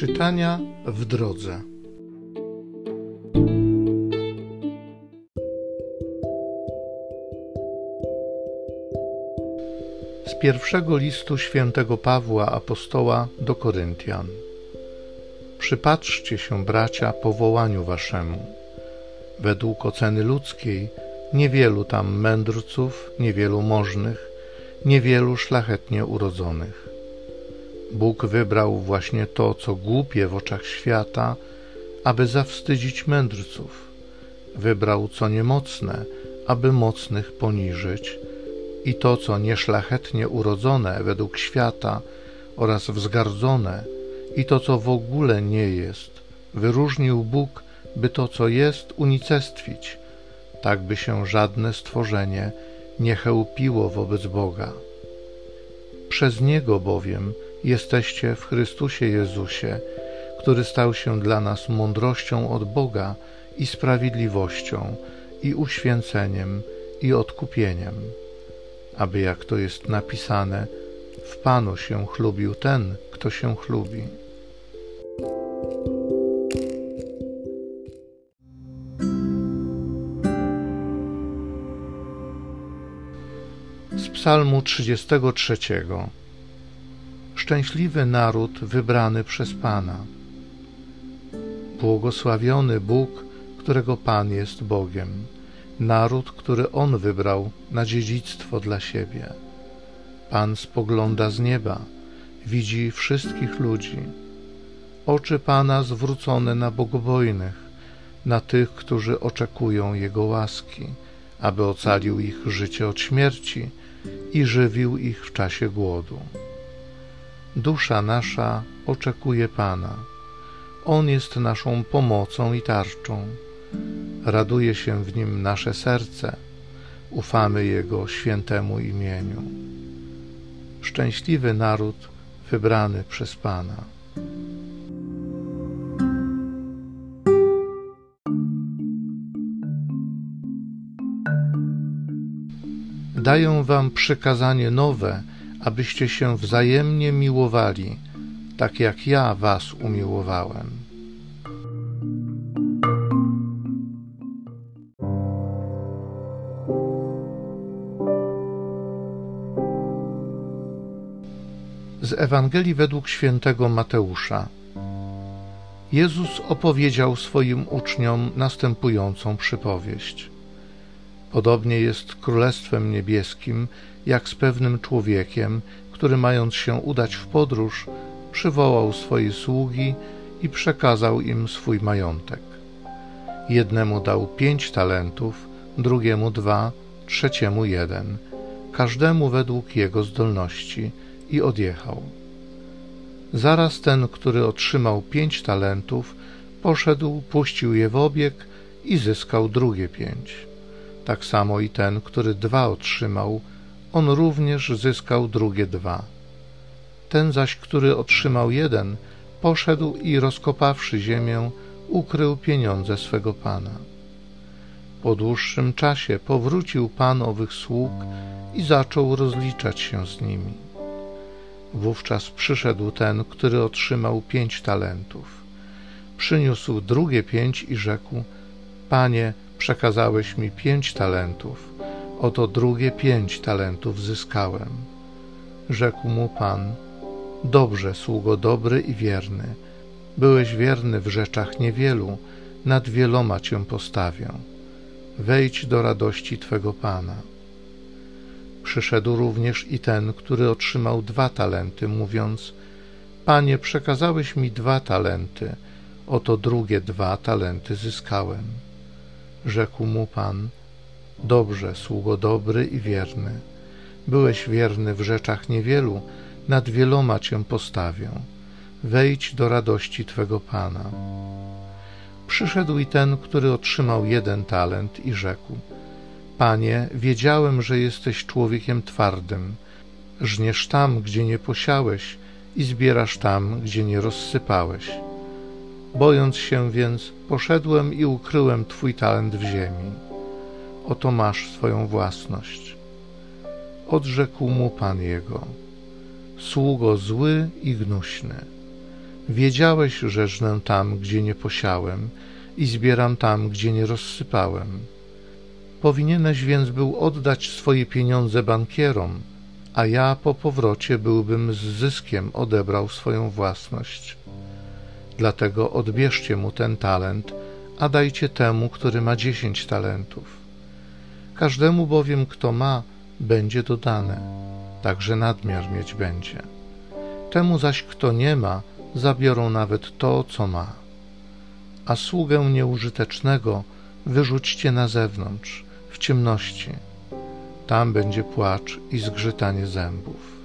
Czytania w drodze. Z pierwszego listu świętego Pawła apostoła do Koryntian. Przypatrzcie się, bracia, powołaniu waszemu. Według oceny ludzkiej niewielu tam mędrców, niewielu możnych, niewielu szlachetnie urodzonych Bóg wybrał właśnie to, co głupie w oczach świata, aby zawstydzić mędrców. Wybrał co niemocne, aby mocnych poniżyć, i to, co nieszlachetnie urodzone według świata oraz wzgardzone, i to, co w ogóle nie jest, wyróżnił Bóg, by to, co jest, unicestwić, tak by się żadne stworzenie nie chełpiło wobec Boga. Przez Niego bowiem jesteście w Chrystusie Jezusie, który stał się dla nas mądrością od Boga i sprawiedliwością, i uświęceniem, i odkupieniem, aby jak to jest napisane, w Panu się chlubił ten, kto się chlubi. Z Psalmu 33 szczęśliwy naród wybrany przez Pana. Błogosławiony Bóg, którego Pan jest Bogiem, naród, który On wybrał na dziedzictwo dla siebie. Pan spogląda z nieba, widzi wszystkich ludzi. Oczy Pana zwrócone na bogobojnych, na tych, którzy oczekują Jego łaski, aby ocalił ich życie od śmierci i żywił ich w czasie głodu. Dusza nasza oczekuje Pana. On jest naszą pomocą i tarczą. Raduje się w nim nasze serce. Ufamy Jego świętemu imieniu. Szczęśliwy naród wybrany przez Pana. Daję wam przykazanie nowe, abyście się wzajemnie miłowali, tak jak ja was umiłowałem. Z Ewangelii według świętego Mateusza. Jezus opowiedział swoim uczniom następującą przypowieść. Podobnie jest Królestwem Niebieskim, jak z pewnym człowiekiem, który mając się udać w podróż, przywołał swoje sługi i przekazał im swój majątek. Jednemu dał pięć talentów, drugiemu dwa, trzeciemu jeden, każdemu według jego zdolności i odjechał. Zaraz ten, który otrzymał pięć talentów, poszedł, puścił je w obieg i zyskał drugie pięć tak samo i ten, który dwa otrzymał, on również zyskał drugie dwa. Ten zaś, który otrzymał jeden, poszedł i rozkopawszy ziemię, ukrył pieniądze swego pana. Po dłuższym czasie powrócił pan owych sług i zaczął rozliczać się z nimi. Wówczas przyszedł ten, który otrzymał pięć talentów. Przyniósł drugie pięć i rzekł: Panie, przekazałeś mi pięć talentów, oto drugie pięć talentów zyskałem. Rzekł mu Pan, dobrze, sługo dobry i wierny, byłeś wierny w rzeczach niewielu, nad wieloma cię postawię. Wejdź do radości Twego Pana. Przyszedł również i ten, który otrzymał dwa talenty, mówiąc: Panie, przekazałeś mi dwa talenty, oto drugie dwa talenty zyskałem. Rzekł mu Pan, dobrze, sługo dobry i wierny. Byłeś wierny w rzeczach niewielu, nad wieloma cię postawię. Wejdź do radości Twego Pana. Przyszedł i ten, który otrzymał jeden talent i rzekł, Panie, wiedziałem, że jesteś człowiekiem twardym, żniesz tam, gdzie nie posiałeś i zbierasz tam, gdzie nie rozsypałeś Bojąc się więc, poszedłem i ukryłem Twój talent w ziemi. Oto masz swoją własność. Odrzekł mu Pan jego: Sługo zły i gnuśny. Wiedziałeś, że żnę tam, gdzie nie posiałem i zbieram tam, gdzie nie rozsypałem. Powinieneś więc był oddać swoje pieniądze bankierom, a ja po powrocie byłbym z zyskiem odebrał swoją własność. Dlatego odbierzcie mu ten talent, a dajcie temu, który ma dziesięć talentów. Każdemu bowiem, kto ma, będzie dodane, także nadmiar mieć będzie. Temu zaś, kto nie ma, zabiorą nawet to, co ma. A sługę nieużytecznego wyrzućcie na zewnątrz, w ciemności. Tam będzie płacz i zgrzytanie zębów.